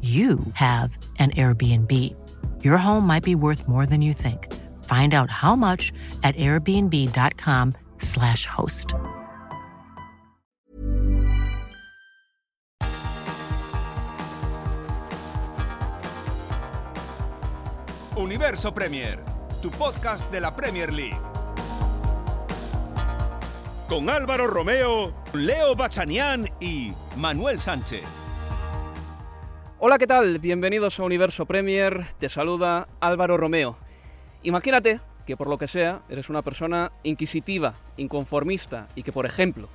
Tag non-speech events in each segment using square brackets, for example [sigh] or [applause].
you have an Airbnb. Your home might be worth more than you think. Find out how much at airbnb.com/slash host. Universo Premier, tu podcast de la Premier League. Con Álvaro Romeo, Leo Bachanián y Manuel Sánchez. Hola, ¿qué tal? Bienvenidos a Universo Premier. Te saluda Álvaro Romeo. Imagínate que por lo que sea eres una persona inquisitiva, inconformista y que, por ejemplo,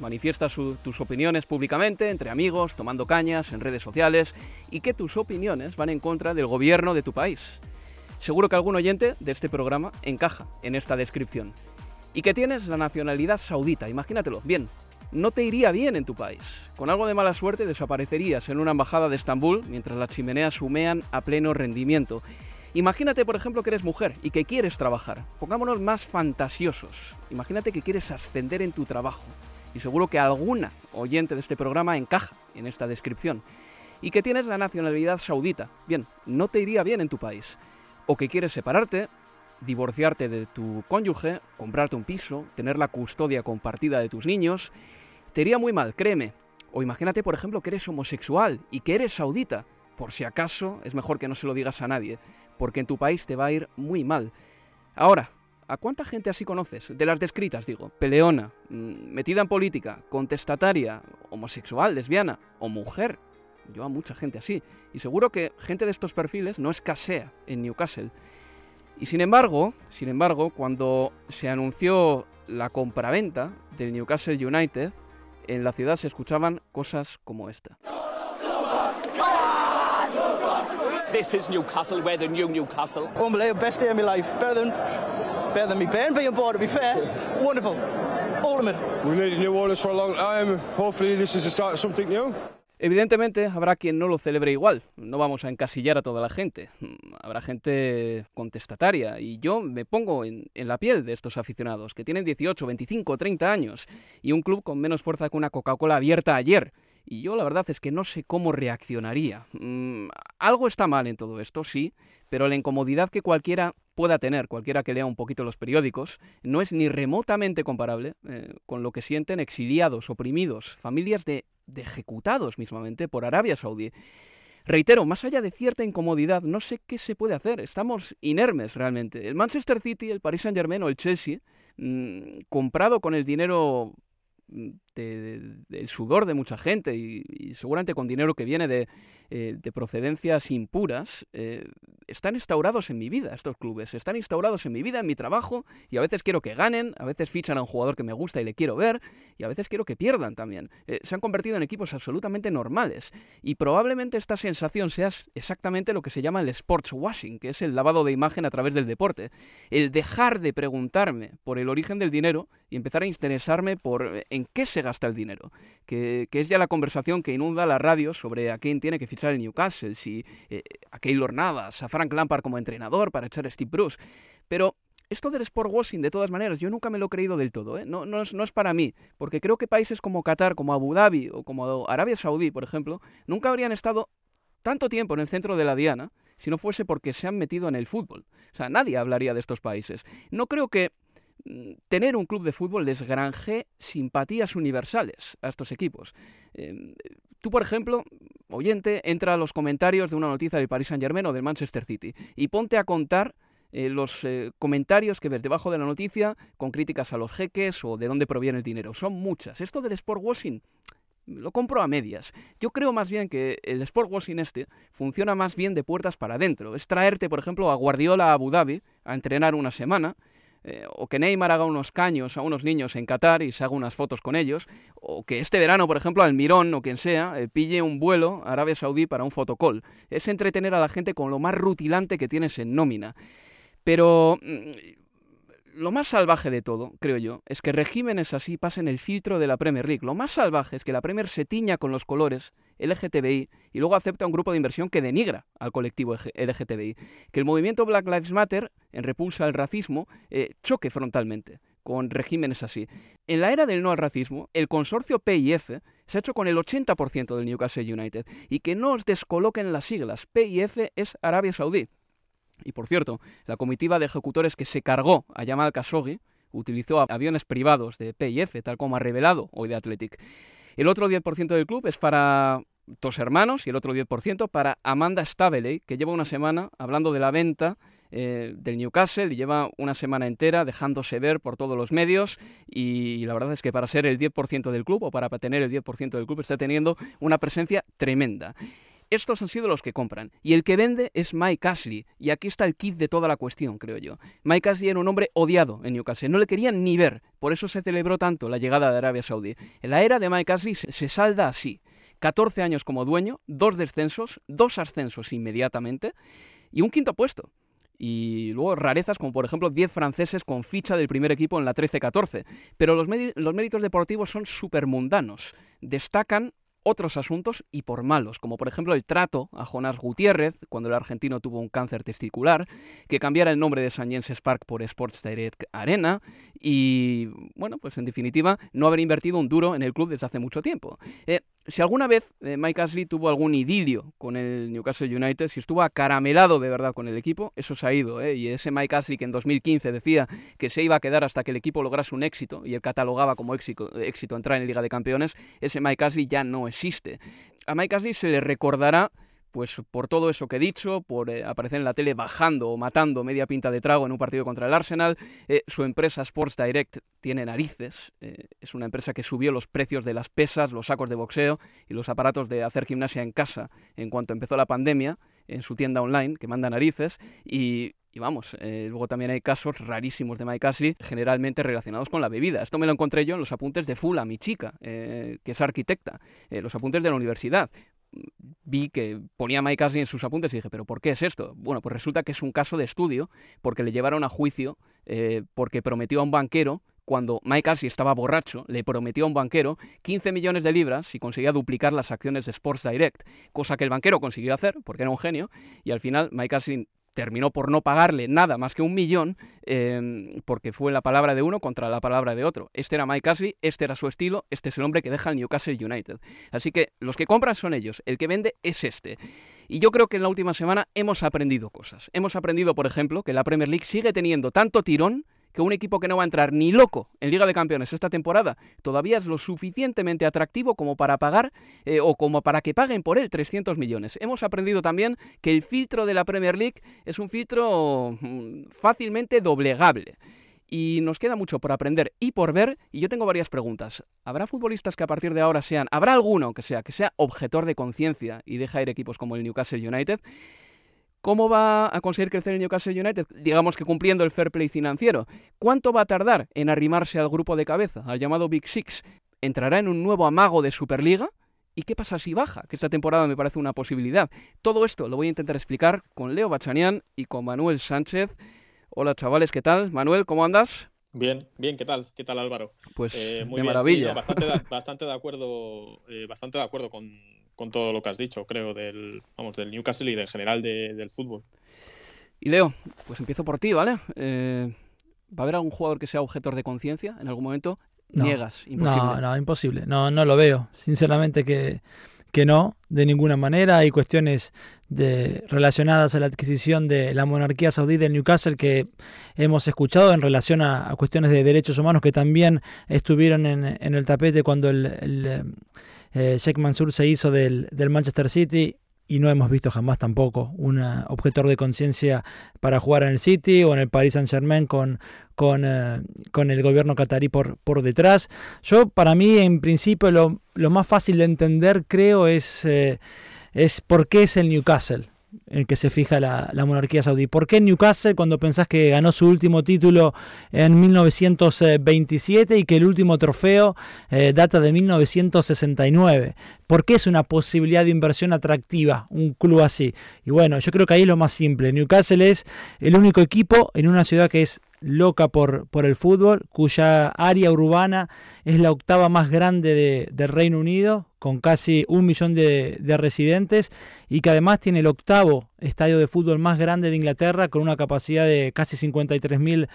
manifiestas tus opiniones públicamente, entre amigos, tomando cañas, en redes sociales, y que tus opiniones van en contra del gobierno de tu país. Seguro que algún oyente de este programa encaja en esta descripción. Y que tienes la nacionalidad saudita, imagínatelo. Bien, no te iría bien en tu país. Con algo de mala suerte desaparecerías en una embajada de Estambul mientras las chimeneas humean a pleno rendimiento. Imagínate, por ejemplo, que eres mujer y que quieres trabajar. Pongámonos más fantasiosos. Imagínate que quieres ascender en tu trabajo. Y seguro que alguna oyente de este programa encaja en esta descripción. Y que tienes la nacionalidad saudita. Bien, no te iría bien en tu país. O que quieres separarte, divorciarte de tu cónyuge, comprarte un piso, tener la custodia compartida de tus niños te iría muy mal, créeme. O imagínate, por ejemplo, que eres homosexual y que eres saudita. Por si acaso, es mejor que no se lo digas a nadie, porque en tu país te va a ir muy mal. Ahora, ¿a cuánta gente así conoces? De las descritas, digo. Peleona, mm, metida en política, contestataria, homosexual, lesbiana o mujer. Yo a mucha gente así. Y seguro que gente de estos perfiles no escasea en Newcastle. Y sin embargo, sin embargo, cuando se anunció la compraventa del Newcastle United, en la ciudad se escuchaban cosas como esta. This is Newcastle, we're the new Newcastle. Unbelievable, best day of my life. Better than, better than me being bored, to be fair. Wonderful. Ultimate. We needed new owners for a long time. Hopefully this is the start of something new. Evidentemente habrá quien no lo celebre igual, no vamos a encasillar a toda la gente, habrá gente contestataria y yo me pongo en, la piel de estos aficionados que tienen 18, 25, 30 años y un club con menos fuerza que una Coca-Cola abierta ayer. Y yo la verdad es que no sé cómo reaccionaría. Mm, algo está mal en todo esto, sí, pero la incomodidad que cualquiera pueda tener, cualquiera que lea un poquito los periódicos, no es ni remotamente comparable eh, con lo que sienten exiliados, oprimidos, familias de de ejecutados mismamente por Arabia Saudí. Reitero, más allá de cierta incomodidad, no sé qué se puede hacer. Estamos inermes realmente. El Manchester City, el Paris Saint Germain o el Chelsea, mm, comprado con el dinero mm, del sudor de mucha gente y, seguramente con dinero que viene de, eh, procedencias impuras, eh, están instaurados en mi vida estos clubes, están instaurados en mi vida, en mi trabajo, y a veces quiero que ganen, a veces fichan a un jugador que me gusta y le quiero ver, y a veces quiero que pierdan también. Eh, se han convertido en equipos absolutamente normales, y probablemente esta sensación sea exactamente lo que se llama el sports washing, que es el lavado de imagen a través del deporte, el dejar de preguntarme por el origen del dinero y empezar a interesarme por en qué se gasta el dinero, que, es ya la conversación que inunda la radio sobre a quién tiene que fichar el Newcastle, si eh, a Keylor Navas, a Frank Lampard como entrenador para echar a Steve Bruce. Pero esto del sport washing, de todas maneras, yo nunca me lo he creído del todo. ¿eh? No, no, es, no es para mí, porque creo que países como Qatar, como Abu Dhabi o como Arabia Saudí, por ejemplo, nunca habrían estado tanto tiempo en el centro de la diana si no fuese porque se han metido en el fútbol. O sea, nadie hablaría de estos países. No creo que tener un club de fútbol les granje simpatías universales a estos equipos. Em, tú, por ejemplo, oyente, entra a los comentarios de una noticia del Paris Saint-Germain o del Manchester City y ponte a contar eh, los eh, comentarios que ves debajo de la noticia con críticas a los jeques o de dónde proviene el dinero. Son muchas. Esto del sport washing lo compro a medias. Yo creo más bien que el sport washing este funciona más bien de puertas para adentro. Es traerte, por ejemplo, a Guardiola a Abu Dhabi a entrenar una semana. Eh, o que Neymar haga unos caños a unos niños en Qatar y se haga unas fotos con ellos, o que este verano, por ejemplo, Almirón o quien sea, pille un vuelo a Arabia Saudí para un fotocall. Es entretener a la gente con lo más rutilante que tienes en nómina. Pero mm, lo más salvaje de todo, creo yo, es que regímenes así pasen el filtro de la Premier League. Lo más salvaje es que la Premier se tiña con los colores LGTBI y luego acepta un grupo de inversión que denigra al colectivo LGTBI. Que el movimiento Black Lives Matter, en repulsa al racismo, eh, choque frontalmente con regímenes así. En la era del no al racismo, el consorcio PIF se ha hecho con el 80% del Newcastle United. Y que no os descoloquen las siglas. PIF es Arabia Saudí. Y por cierto, la comitiva de ejecutores que se cargó a Yamal Khashoggi utilizó aviones privados de PIF, tal como ha revelado hoy de Athletic. El otro 10% del club es para dos hermanos y el otro 10% para Amanda Staveley, que lleva una semana hablando de la venta eh, del Newcastle y lleva una semana entera dejándose ver por todos los medios y, la verdad es que para ser el 10% del club o para tener el 10% del club está teniendo una presencia tremenda. Estos han sido los que compran. Y el que vende es Mike Ashley. Y aquí está el kit de toda la cuestión, creo yo. Mike Ashley era un hombre odiado en Newcastle. No le querían ni ver. Por eso se celebró tanto la llegada de Arabia Saudí. En la era de Mike Ashley se salda así. 14 años como dueño, dos descensos, dos ascensos inmediatamente y un quinto puesto. Y luego rarezas como por ejemplo 10 franceses con ficha del primer equipo en la 13-14. Pero los, los, méritos deportivos son súper mundanos. Destacan otros asuntos y por malos, como por ejemplo el trato a Jonás Gutiérrez cuando el argentino tuvo un cáncer testicular, que cambiara el nombre de San Jensen's Park por Sports Direct Arena y, bueno, pues en definitiva, no haber invertido un duro en el club desde hace mucho tiempo. Eh, si alguna vez eh, Mike Ashley tuvo algún idilio con el Newcastle United, si estuvo acaramelado de verdad con el equipo, eso se ha ido. ¿eh? Y ese Mike Ashley que en 2015 decía que se iba a quedar hasta que el equipo lograse un éxito y él catalogaba como éxito, éxito entrar en Liga de Campeones, ese Mike Ashley ya no existe. A Mike Ashley se le recordará pues por todo eso que he dicho, por eh, aparecer en la tele bajando o matando media pinta de trago en un partido contra el Arsenal. Eh, su empresa Sports Direct tiene narices. Eh, es una empresa que subió los precios de las pesas, los sacos de boxeo y los aparatos de hacer gimnasia en casa en cuanto empezó la pandemia en su tienda online, que manda narices. Y, vamos, luego también hay casos rarísimos de Ashley, generalmente relacionados con la bebida. Esto me lo encontré yo en los apuntes de Fula, mi chica, que es arquitecta, los apuntes de la universidad vi que ponía Mike Ashley en sus apuntes y dije, ¿pero por qué es esto? Bueno, pues resulta que es un caso de estudio porque le llevaron a juicio eh, porque prometió a un banquero cuando Mike Ashley estaba borracho, le prometió a un banquero 15 millones de libras si conseguía duplicar las acciones de Sports Direct, cosa que el banquero consiguió hacer porque era un genio, y al final Mike Ashley terminó por no pagarle nada más que un millón, em, porque fue la palabra de uno contra la palabra de otro. Este era Mike Ashley, este era su estilo, este es el hombre que deja el Newcastle United. Así que los que compran son ellos, el que vende es este. Y yo creo que en la última semana hemos aprendido cosas. Hemos aprendido, por ejemplo, que la Premier League sigue teniendo tanto tirón que un equipo que no va a entrar ni loco en Liga de Campeones esta temporada todavía es lo suficientemente atractivo como para pagar eh, o como para que paguen por él 300 millones. Hemos aprendido también que el filtro de la Premier League es un filtro mm, fácilmente doblegable. Y nos queda mucho por aprender y por ver, y yo tengo varias preguntas. ¿Habrá futbolistas que a partir de ahora sean, habrá alguno que sea, que sea objetor de conciencia y deja ir equipos como el Newcastle United? ¿Cómo va a conseguir crecer el Newcastle United? Digamos que cumpliendo el fair play financiero. ¿Cuánto va a tardar en arrimarse al grupo de cabeza, al llamado Big Six? ¿Entrará en un nuevo amago de Superliga? ¿Y qué pasa si baja? Que esta temporada me parece una posibilidad. Todo esto lo voy a intentar explicar con Leo Bachanian y con Manuel Sánchez. Hola chavales, ¿qué tal? Manuel, ¿cómo andas? Bien, bien, ¿qué tal? ¿Qué tal Álvaro? Pues eh, muy de maravilla. bastante, de, [laughs] bastante de acuerdo, eh, bastante de acuerdo con, con todo lo que has dicho, creo, del, vamos, del Newcastle y del general del fútbol. Y Leo, pues empiezo por ti, ¿vale? Eh, ¿Va a haber algún jugador que sea objetor de conciencia en algún momento? Niegas, imposible. No, no, imposible. No, no lo veo. Sinceramente que, que no, de ninguna manera. Hay cuestiones de, relacionadas a la adquisición de la monarquía saudí del Newcastle que hemos escuchado en relación a, cuestiones de derechos humanos que también estuvieron en, el tapete cuando el, eh, Sheikh Mansour se hizo del, del Manchester City y no hemos visto jamás tampoco un objetor de conciencia para jugar en el City o en el Paris Saint Germain con, con, eh, con el gobierno catarí por, por detrás. Yo, para mí, en principio, lo, lo más fácil de entender, creo, es, eh, es por qué es el Newcastle en que se fija la, monarquía saudí. ¿Por qué Newcastle cuando pensás que ganó su último título en 1927 y que el último trofeo eh, data de 1969? ¿Por qué es una posibilidad de inversión atractiva un club así? Y bueno, yo creo que ahí es lo más simple. Newcastle es el único equipo en una ciudad que es loca por, por el fútbol, cuya área urbana es la octava más grande de, del Reino Unido, con casi un millón de, de, residentes, y que además tiene el octavo estadio de fútbol más grande de Inglaterra, con una capacidad de casi 53.000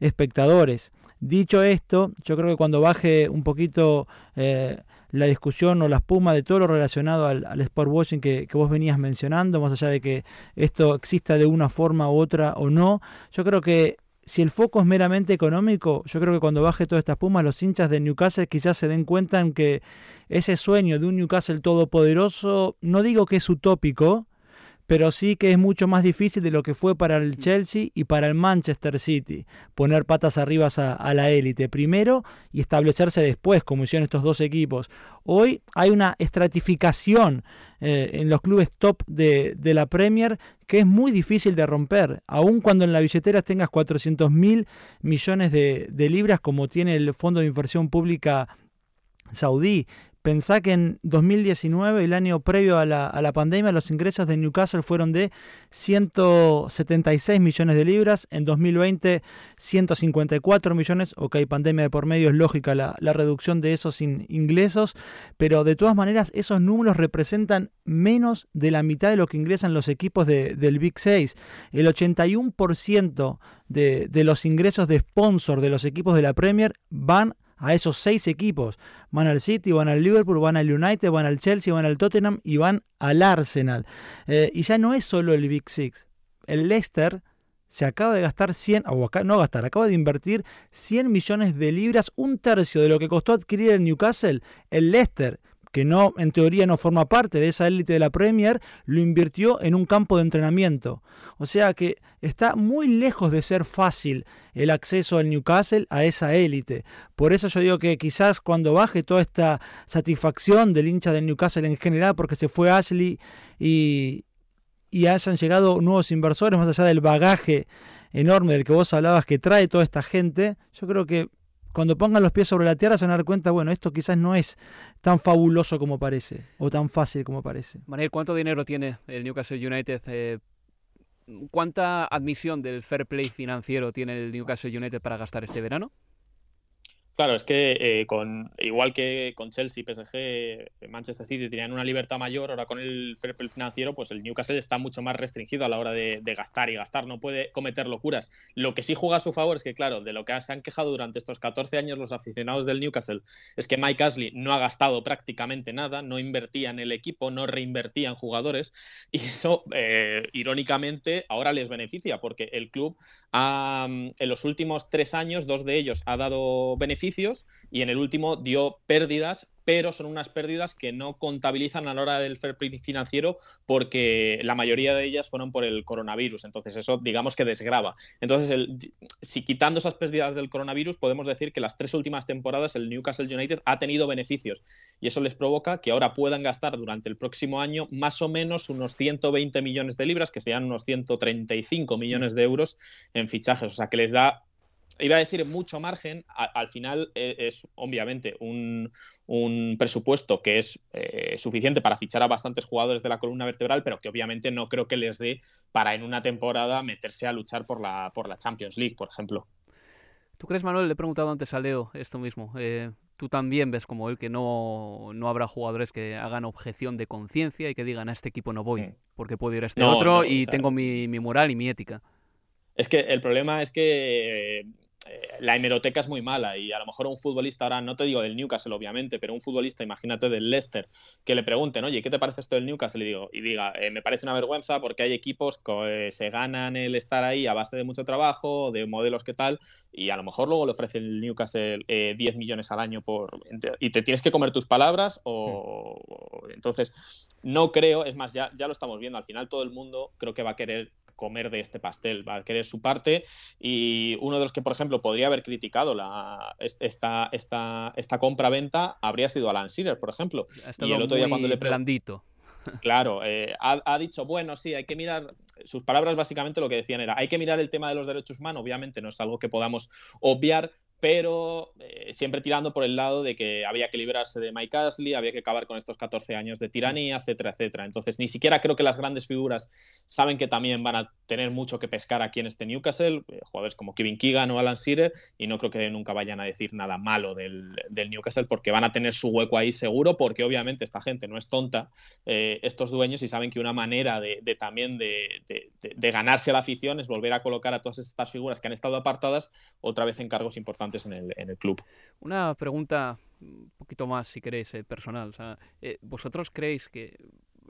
espectadores. Dicho esto, yo creo que cuando baje un poquito eh, la discusión o la espuma de todo lo relacionado al, al sport washing que, que, vos venías mencionando, más allá de que esto exista de una forma u otra o no, yo creo que si el foco es meramente económico, yo creo que cuando baje toda esta espuma, los hinchas de Newcastle quizás se den cuenta en que ese sueño de un Newcastle todopoderoso, no digo que es utópico, pero sí que es mucho más difícil de lo que fue para el Chelsea y para el Manchester City, poner patas arriba a, la élite primero y establecerse después, como hicieron estos dos equipos. Hoy hay una estratificación eh, en los clubes top de, la Premier que es muy difícil de romper, aun cuando en la billetera tengas 400 mil millones de, de libras como tiene el Fondo de Inversión Pública saudí, Pensá que en 2019, el año previo a la, a la, pandemia, los ingresos de Newcastle fueron de 176 millones de libras, en 2020 154 millones, ok, pandemia de por medio es lógica la, la reducción de esos ingresos, pero de todas maneras esos números representan menos de la mitad de lo que ingresan los equipos de, del Big 6. El 81% de, de los ingresos de sponsor de los equipos de la Premier van a esos seis equipos. Van al City, van al Liverpool, van al United, van al Chelsea, van al Tottenham y van al Arsenal. Eh, y ya no es solo el Big Six. El Leicester se acaba de gastar 100, o no gastar, acaba de invertir 100 millones de libras, un tercio de lo que costó adquirir el Newcastle. El Leicester que no, en teoría no forma parte de esa élite de la Premier, lo invirtió en un campo de entrenamiento. O sea que está muy lejos de ser fácil el acceso al Newcastle a esa élite. Por eso yo digo que quizás cuando baje toda esta satisfacción del hincha del Newcastle en general, porque se fue Ashley y, y hayan llegado nuevos inversores, más allá del bagaje enorme del que vos hablabas que trae toda esta gente, yo creo que cuando pongan los pies sobre la tierra se van a dar cuenta, bueno, esto quizás no es tan fabuloso como parece, o tan fácil como parece. Manuel, ¿cuánto dinero tiene el Newcastle United? Eh, ¿Cuánta admisión del fair play financiero tiene el Newcastle United para gastar este verano? Claro, es que eh, con igual que con Chelsea, PSG, Manchester City tenían una libertad mayor, ahora con el fair play financiero, pues el Newcastle está mucho más restringido a la hora de, gastar y gastar, no puede cometer locuras. Lo que sí juega a su favor es que, claro, de lo que se han quejado durante estos 14 años los aficionados del Newcastle, es que Mike Ashley no ha gastado prácticamente nada, no invertía en el equipo, no reinvertía en jugadores, y eso, eh, irónicamente, ahora les beneficia, porque el club ha, en los últimos tres años, dos de ellos ha dado beneficios y en el último dio pérdidas, pero son unas pérdidas que no contabilizan a la hora del fair play financiero porque la mayoría de ellas fueron por el coronavirus. Entonces eso digamos que desgraba. Entonces si quitando esas pérdidas del coronavirus podemos decir que las tres últimas temporadas el Newcastle United ha tenido beneficios y eso les provoca que ahora puedan gastar durante el próximo año más o menos unos 120 millones de libras, que serían unos 135 millones de euros en fichajes. O sea que les da iba a decir mucho margen, al final eh, es, obviamente un, presupuesto que es eh, suficiente para fichar a bastantes jugadores de la columna vertebral, pero que obviamente no creo que les dé para en una temporada meterse a luchar por la, por la Champions League, por ejemplo. ¿Tú crees, Manuel? Le he preguntado antes a Leo esto mismo. Eh, ¿Tú también ves como él que no, no habrá jugadores que hagan objeción de conciencia y que digan a este equipo no voy, porque puedo ir a este otro y tengo mi, mi moral y mi ética? Es que el problema es que eh, la hemeroteca es muy mala y a lo mejor un futbolista, ahora no te digo del Newcastle obviamente, pero un futbolista, imagínate del Leicester, que le pregunten, oye, ¿qué te parece esto del Newcastle? Y, digo, y diga, eh, me parece una vergüenza porque hay equipos que se ganan el estar ahí a base de mucho trabajo, de modelos que tal, y a lo mejor luego le ofrece el Newcastle 10 millones al año por y te tienes que comer tus palabras o, entonces no creo, es más, ya, ya lo estamos viendo, al final todo el mundo creo que va a querer comer de este pastel, va a querer su parte y uno de los que, por ejemplo, podría haber criticado la, esta, esta, esta compra-venta habría sido Alan Shearer, por ejemplo. y el otro día cuando le blandito. Claro, eh, ha, ha, dicho, bueno, sí, hay que mirar, sus palabras básicamente lo que decían era, hay que mirar el tema de los derechos humanos, obviamente no es algo que podamos obviar, pero eh, siempre tirando por el lado de que había que librarse de Mike Ashley, había que acabar con estos 14 años de tiranía, etcétera, etcétera. Entonces, ni siquiera creo que las grandes figuras saben que también van a tener mucho que pescar aquí en este Newcastle, eh, jugadores como Kevin Keegan o Alan Shearer, y no creo que nunca vayan a decir nada malo del, Newcastle porque van a tener su hueco ahí seguro, porque obviamente esta gente no es tonta, eh, estos dueños, y saben que una manera de, también de, de ganarse a la afición es volver a colocar a todas estas figuras que han estado apartadas otra vez en cargos importantes en el, club. Una pregunta un poquito más, si queréis, eh, personal. Eh, ¿Vosotros creéis que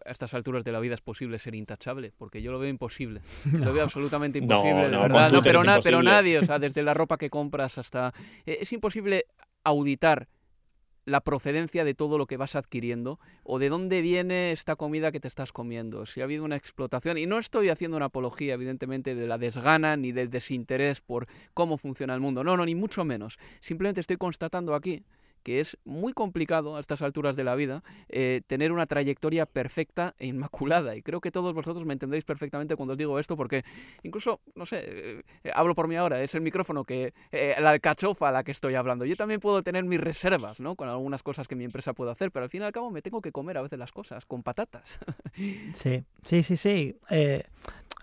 a estas alturas de la vida es posible ser intachable? Porque yo lo veo imposible. [laughs] Lo veo absolutamente imposible, de verdad. No, pero, pero nadie, o sea, [laughs] desde la ropa que compras hasta... Eh, es imposible auditar la procedencia de todo lo que vas adquiriendo o de dónde viene esta comida que te estás comiendo, si ha habido una explotación. Y no estoy haciendo una apología, evidentemente, de la desgana ni del desinterés por cómo funciona el mundo. No, no, ni mucho menos. Simplemente estoy constatando aquí que es muy complicado a estas alturas de la vida eh, tener una trayectoria perfecta e inmaculada. Y creo que todos vosotros me entendéis perfectamente cuando os digo esto, porque incluso, no sé, eh, hablo por mí ahora, es el micrófono que, eh, la alcachofa a la que estoy hablando. Yo también puedo tener mis reservas, ¿no? Con algunas cosas que mi empresa puede hacer, pero al fin y al cabo me tengo que comer a veces las cosas con patatas. [laughs] sí, sí, sí, sí.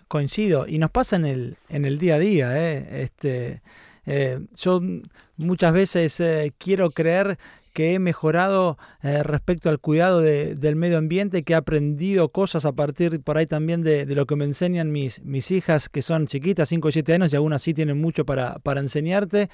coincido. Y nos pasa en el, en el día a día, ¿eh? Este eh, yo muchas veces eh, quiero creer que he mejorado eh, respecto al cuidado del medio ambiente, que he aprendido cosas a partir por ahí también de, lo que me enseñan mis, mis hijas, que son chiquitas, 5 o 7 años, y aún así tienen mucho para, para enseñarte.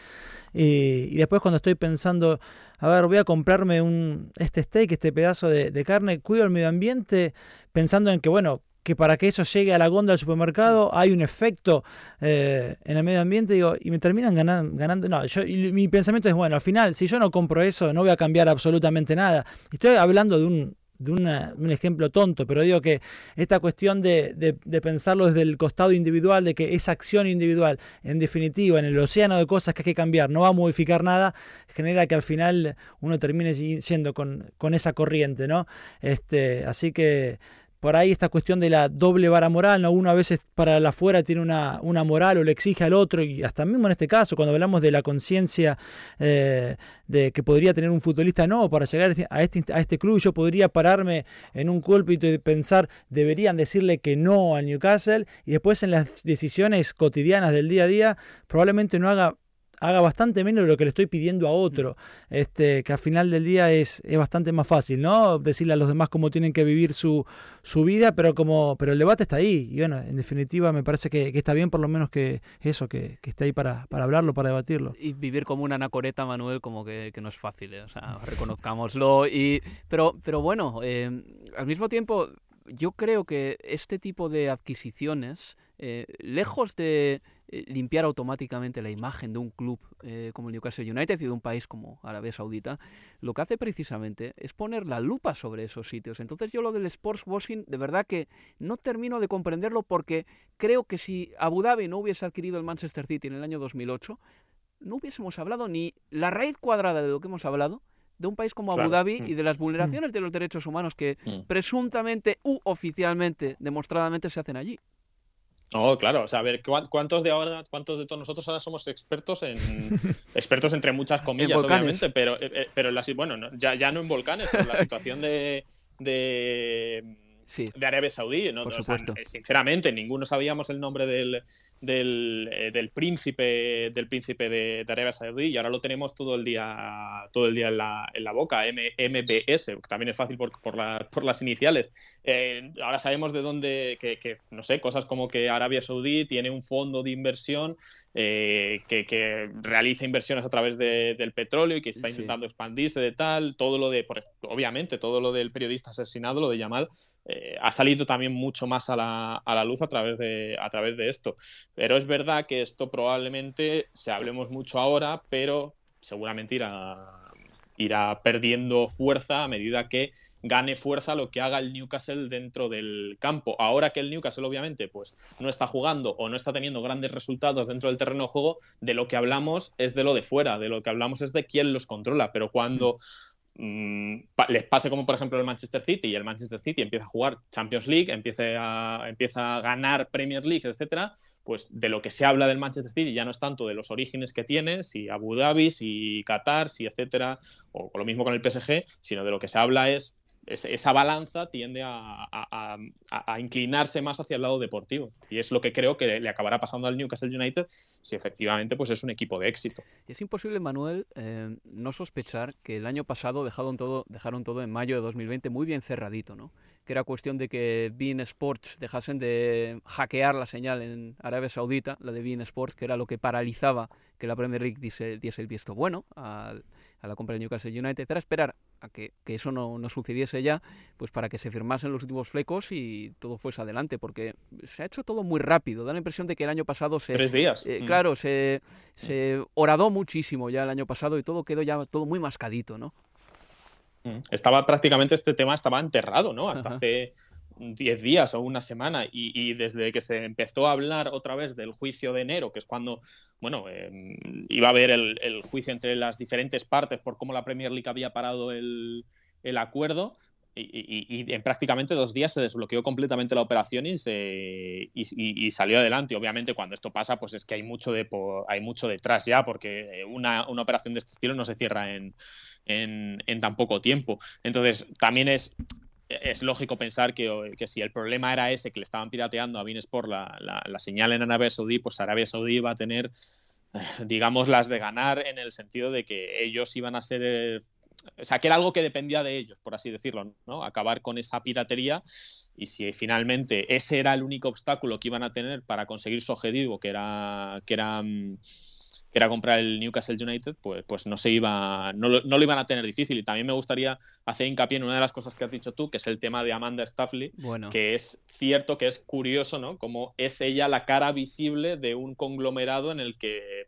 Y, después cuando estoy pensando, a ver, voy a comprarme un, este steak, este pedazo de, de carne, cuido el medio ambiente, pensando en que, bueno, que para que eso llegue a la góndola del supermercado hay un efecto eh, en el medio ambiente digo, y me terminan ganando. no, yo, mi pensamiento es, bueno, al final, si yo no compro eso, no voy a cambiar absolutamente nada. Estoy hablando de un, de un ejemplo tonto, pero digo que esta cuestión de, de, pensarlo desde el costado individual, de que esa acción individual, en definitiva, en el océano de cosas que hay que cambiar, no va a modificar nada, genera que al final uno termine siendo con, con esa corriente, ¿no? Este, así que por ahí esta cuestión de la doble vara moral, ¿no? uno a veces para la afuera tiene una, una, moral o le exige al otro, y hasta mismo en este caso, cuando hablamos de la conciencia eh, de que podría tener un futbolista, no, para llegar a este, a este club yo podría pararme en un púlpito y pensar, deberían decirle que no al Newcastle, y después en las decisiones cotidianas del día a día probablemente no haga haga bastante menos de lo que le estoy pidiendo a otro, este, que al final del día es, es bastante más fácil, ¿no? Decirle a los demás cómo tienen que vivir su, su vida, pero como, pero el debate está ahí. Y bueno, en definitiva me parece que, está bien por lo menos que eso, que, que esté ahí para, para, hablarlo, para debatirlo. Y vivir como una anacoreta, Manuel, como que, que no es fácil, ¿eh? o sea, [laughs] reconozcámoslo. Y, pero, pero bueno, eh, al mismo tiempo, yo creo que este tipo de adquisiciones, eh, lejos de limpiar automáticamente la imagen de un club eh, como el Newcastle United y de un país como Arabia Saudita, lo que hace precisamente es poner la lupa sobre esos sitios. Entonces yo lo del sports washing, de verdad que no termino de comprenderlo porque creo que si Abu Dhabi no hubiese adquirido el Manchester City en el año 2008, no hubiésemos hablado ni la raíz cuadrada de lo que hemos hablado de un país como Abu Dhabi y de las vulneraciones de los derechos humanos que mm. presuntamente u oficialmente, demostradamente se hacen allí. No, claro, o sea, a ver, ¿cuántos de ahora, cuántos de todos nosotros ahora somos expertos en [laughs] expertos entre muchas comillas, obviamente, pero, eh, eh, pero la, bueno, ya, ya no en volcanes, pero la situación de, de de Arabia Saudí. ¿no? sinceramente, ninguno sabíamos el nombre del, del, eh, del príncipe del príncipe de, Arabia Saudí y ahora lo tenemos todo el día todo el día en la, en la boca, M, MBS, que también es fácil por, por, por las iniciales. Eh, ahora sabemos de dónde, que, no sé, cosas como que Arabia Saudí tiene un fondo de inversión eh, que, que, realiza inversiones a través de, del petróleo y que está intentando expandirse de tal, todo lo de, obviamente, todo lo del periodista asesinado, lo de Yamal, ha salido también mucho más a la, a la luz a través de, a través de esto. Pero es verdad que esto probablemente se hablemos mucho ahora, pero seguramente irá, irá perdiendo fuerza a medida que gane fuerza lo que haga el Newcastle dentro del campo. Ahora que el Newcastle obviamente pues no está jugando o no está teniendo grandes resultados dentro del terreno de juego, de lo que hablamos es de lo de fuera, de lo que hablamos es de quién los controla, pero cuando mm. Les pase como por ejemplo el Manchester City y el Manchester City empieza a jugar Champions League, empieza a, empieza a ganar Premier League, etcétera, pues de lo que se habla del Manchester City ya no es tanto de los orígenes que tiene, si Abu Dhabi, si Qatar, si etcétera, o lo mismo con el PSG, sino de lo que se habla es esa balanza tiende a, inclinarse más hacia el lado deportivo. Y es lo que creo que le acabará pasando al Newcastle United si efectivamente pues es un equipo de éxito. Es imposible, Manuel, eh, no sospechar que el año pasado dejaron todo, dejaron todo en mayo de 2020 muy bien cerradito, ¿no? que era cuestión de que Bean Sports dejasen de hackear la señal en Arabia Saudita, la de Bean Sports, que era lo que paralizaba que la Premier League diese, diese el visto bueno a, la compra de Newcastle United. Era esperar a que, eso no, sucediese ya, pues para que se firmasen los últimos flecos y todo fuese adelante, porque se ha hecho todo muy rápido. Da la impresión de que el año pasado se... Tres días. Eh, mm. Claro, se, se horadó muchísimo ya el año pasado y todo quedó ya todo muy mascadito, ¿no? Mm. Estaba prácticamente este tema estaba enterrado, ¿no? Hasta hace 10 días o una semana y, desde que se empezó a hablar otra vez del juicio de enero, que es cuando, bueno, em, iba a haber el, juicio entre las diferentes partes por cómo la Premier League había parado el, acuerdo, y, en prácticamente dos días se desbloqueó completamente la operación y, se, y, salió adelante. Obviamente cuando esto pasa, pues es que hay mucho, de, hay mucho detrás ya, porque una, una operación de este estilo no se cierra en, en, tan poco tiempo. Entonces, también es, es lógico pensar que, si el problema era ese, que le estaban pirateando a Binesport la, la, la señal en Arabia Saudí, pues Arabia Saudí va a tener, digamos, las de ganar en el sentido de que ellos iban a ser o sea, que era algo que dependía de ellos, por así decirlo, ¿no? Acabar con esa piratería y si finalmente ese era el único obstáculo que iban a tener para conseguir su objetivo, que era, que era mm, que era comprar el Newcastle United, pues, pues no se iba, no lo, no lo, iban a tener difícil. Y también me gustaría hacer hincapié en una de las cosas que has dicho tú, que es el tema de Amanda Staffley, bueno. que es cierto que es curioso, ¿no? Como es ella la cara visible de un conglomerado en el que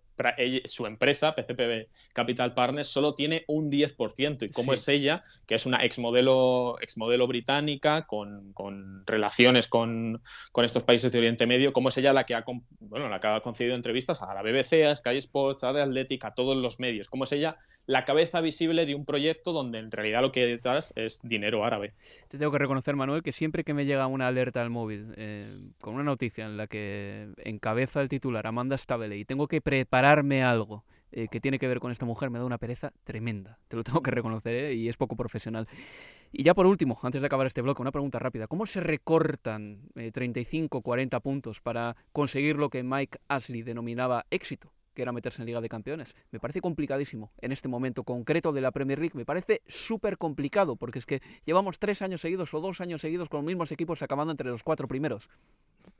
su empresa, PCP Capital Partners, solo tiene un 10%. Y cómo es ella, que es una exmodelo, exmodelo británica con, con relaciones con, con, estos países de Oriente Medio, cómo es ella la que ha, bueno, la que ha concedido entrevistas a la BBC, a Sky Sports, a The Athletic, a todos los medios. Cómo es ella la cabeza visible de un proyecto donde en realidad lo que detrás es dinero árabe. Te tengo que reconocer, Manuel, que siempre que me llega una alerta al móvil eh, con una noticia en la que encabeza el titular Amanda Stabile y tengo que prepararme algo eh, que tiene que ver con esta mujer, me da una pereza tremenda. Te lo tengo que reconocer ¿eh? y es poco profesional. Y ya por último, antes de acabar este bloque, una pregunta rápida. ¿Cómo se recortan 35, 40 puntos para conseguir lo que Mike Ashley denominaba éxito? Que era meterse en Liga de Campeones. Me parece complicadísimo en este momento concreto de la Premier League. Me parece súper complicado porque es que llevamos tres años seguidos o dos años seguidos con los mismos equipos acabando entre los cuatro primeros.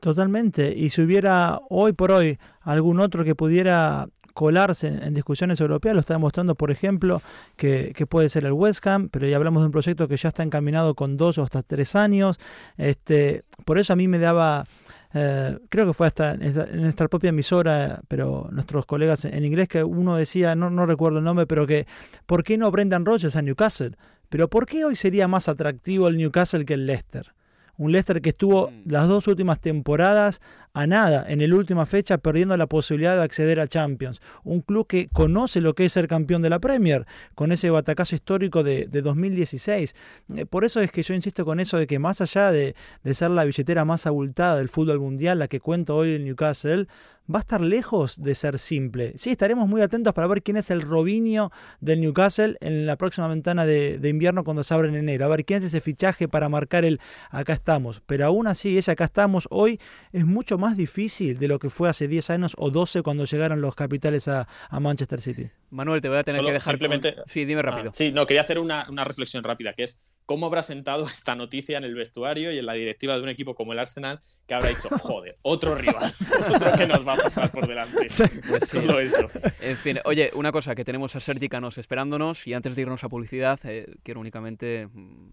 Totalmente. Y si hubiera hoy por hoy algún otro que pudiera colarse en, discusiones europeas, lo está demostrando, por ejemplo, que, que, puede ser el West Ham, pero ya hablamos de un proyecto que ya está encaminado con dos o hasta tres años. Este, por eso a mí me daba eh, creo que fue hasta en nuestra propia emisora, pero nuestros colegas en inglés, que uno decía, no, no recuerdo el nombre, pero que, ¿por qué no Brendan Rodgers a Newcastle? Pero ¿por qué hoy sería más atractivo el Newcastle que el Leicester? Un Leicester que estuvo mm. las dos últimas temporadas a nada en la última fecha perdiendo la posibilidad de acceder a Champions. Un club que conoce lo que es ser campeón de la Premier con ese batacazo histórico de, 2016. Eh, por eso es que yo insisto con eso de que más allá de, ser la billetera más abultada del fútbol mundial, la que cuenta hoy el Newcastle, va a estar lejos de ser simple. Sí, estaremos muy atentos para ver quién es el Robinho del Newcastle en la próxima ventana de, invierno cuando se abre en enero. A ver quién es ese fichaje para marcar el acá estamos. Pero aún así, ese acá estamos hoy es mucho más difícil de lo que fue hace 10 años o 12 cuando llegaron los capitales a, Manchester City. Manuel, te voy a tener que dejar. Simplemente. Sí, dime rápido. Ah, sí, no, quería hacer una, una reflexión rápida, que es cómo habrá sentado esta noticia en el vestuario y en la directiva de un equipo como el Arsenal que habrá dicho, [laughs] joder, otro rival, otro que nos va a pasar por delante. Pues Solo eso. En fin, oye, una cosa, que tenemos a Sergi Canos esperándonos y antes de irnos a publicidad, eh, quiero únicamente mm,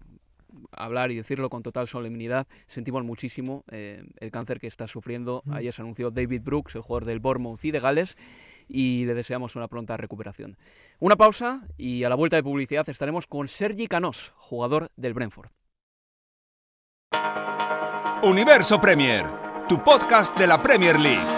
hablar y decirlo con total solemnidad, sentimos muchísimo eh, el cáncer que está sufriendo. Mm. Ayer se anunció David Brooks, el jugador del Bournemouth y de Gales, y le deseamos una pronta recuperación. Una pausa y a la vuelta de publicidad estaremos con Sergi Canós, jugador del Brentford. Universo Premier, tu podcast de la Premier League.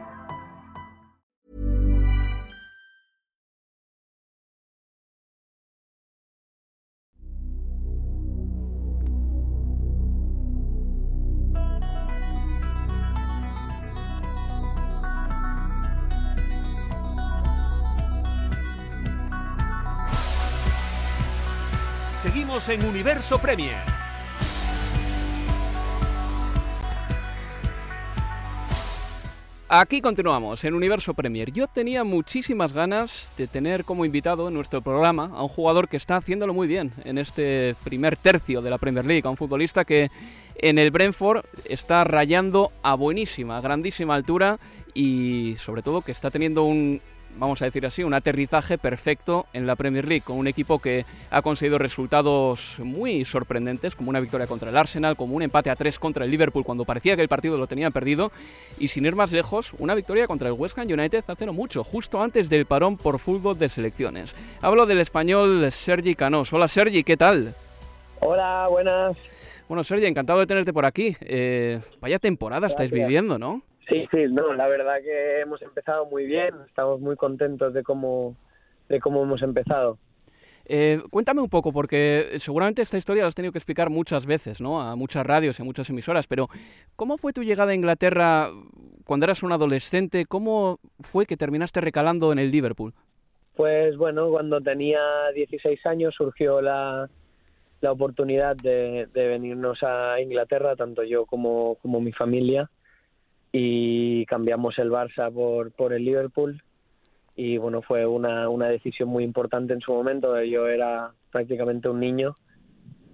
En Universo Premier. Aquí continuamos en Universo Premier. Yo tenía muchísimas ganas de tener como invitado en nuestro programa a un jugador que está haciéndolo muy bien en este primer tercio de la Premier League, a un futbolista que en el Brentford está rayando a buenísima, grandísima altura y sobre todo que está teniendo un vamos a decir así, un aterrizaje perfecto en la Premier League, con un equipo que ha conseguido resultados muy sorprendentes, como una victoria contra el Arsenal, como un empate a tres contra el Liverpool cuando parecía que el partido lo tenían perdido, y sin ir más lejos, una victoria contra el West Ham United hace no mucho, justo antes del parón por fútbol de selecciones. Hablo del español Sergi Canós. Hola Sergi, ¿qué tal? Hola, buenas. Bueno, Sergi, encantado de tenerte por aquí. Eh, vaya temporada estáis viviendo, ¿no? Sí, sí, no, la verdad que hemos empezado muy bien, estamos muy contentos de cómo, de cómo hemos empezado. Eh, cuéntame un poco, porque seguramente esta historia la has tenido que explicar muchas veces, ¿no? A muchas radios y a muchas emisoras, pero ¿cómo fue tu llegada a Inglaterra cuando eras un adolescente? ¿Cómo fue que terminaste recalando en el Liverpool? Pues bueno, cuando tenía 16 años surgió la, la oportunidad de, de venirnos a Inglaterra, tanto yo como, como mi familia y cambiamos el Barça por, por el Liverpool y bueno fue una, una decisión muy importante en su momento yo era prácticamente un niño